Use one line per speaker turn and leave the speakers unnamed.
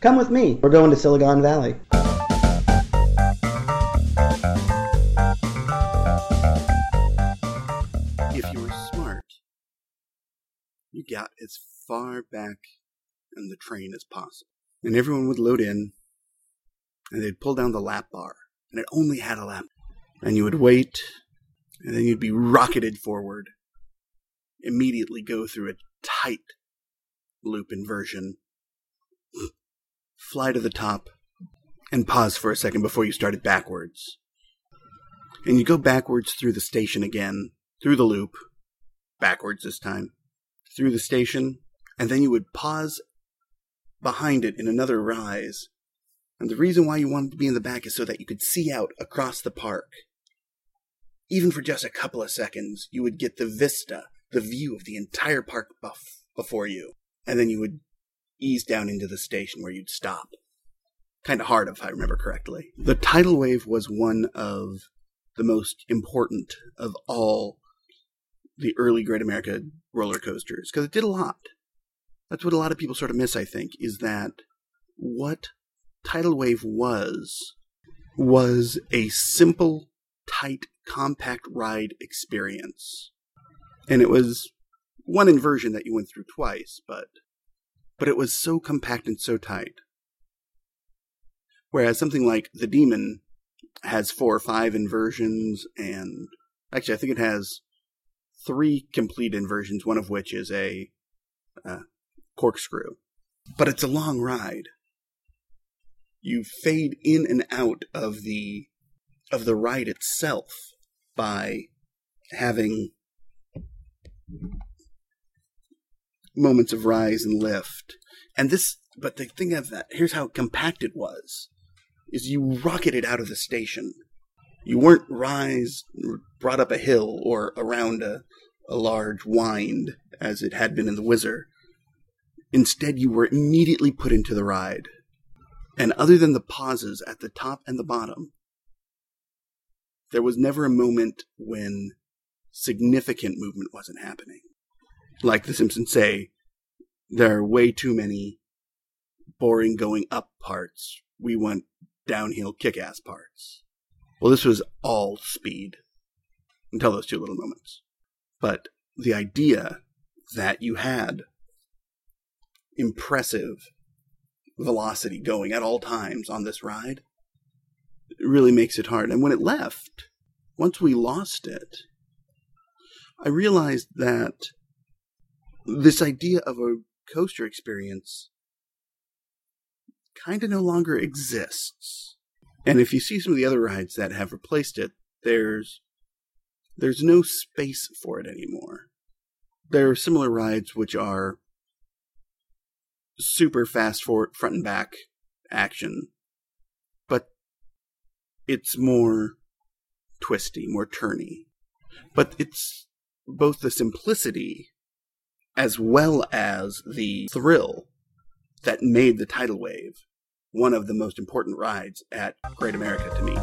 Come with me. We're going to Silicon Valley.
If you were smart, you got as far back in the train as possible. And everyone would load in, and they'd pull down the lap bar, and it only had a lap. And you would wait, and then you'd be rocketed forward, immediately go through a tight loop inversion, fly to the top, and pause for a second before you started backwards. And you go backwards through the station again, through the loop, backwards this time, through the station, and then you would pause behind it in another rise. And the reason why you wanted to be in the back is so that you could see out across the park. Even for just a couple of seconds, you would get the vista, the view of the entire park buff before you. And then you would ease down into the station where you'd stop. Kind of hard, if I remember correctly. The tidal wave was one of the most important of all the early Great America roller coasters because it did a lot. That's what a lot of people sort of miss, I think, is that what Tidal Wave was, was a simple, tight, compact ride experience. And it was one inversion that you went through twice, but but it was so compact and so tight. Whereas something like The Demon has four or five inversions, and actually, I think it has three complete inversions, one of which is a uh, corkscrew. But it's a long ride. You fade in and out of the of the ride itself by having moments of rise and lift. And this, but the thing of that, here's how compact it was, is you rocketed out of the station. You weren't rise, brought up a hill or around a, a large wind as it had been in the Whizzer. Instead, you were immediately put into the ride. And other than the pauses at the top and the bottom, there was never a moment when significant movement wasn't happening. Like The Simpsons say, there are way too many boring going up parts. We want downhill kick ass parts. Well, this was all speed until those two little moments. But the idea that you had impressive velocity going at all times on this ride really makes it hard. And when it left, once we lost it, I realized that this idea of a coaster experience kind of no longer exists. And if you see some of the other rides that have replaced it, there's there's no space for it anymore. There are similar rides which are super fast forward front and back action, but it's more twisty, more turny. But it's both the simplicity as well as the thrill that made the tidal wave one of the most important rides at Great America to me.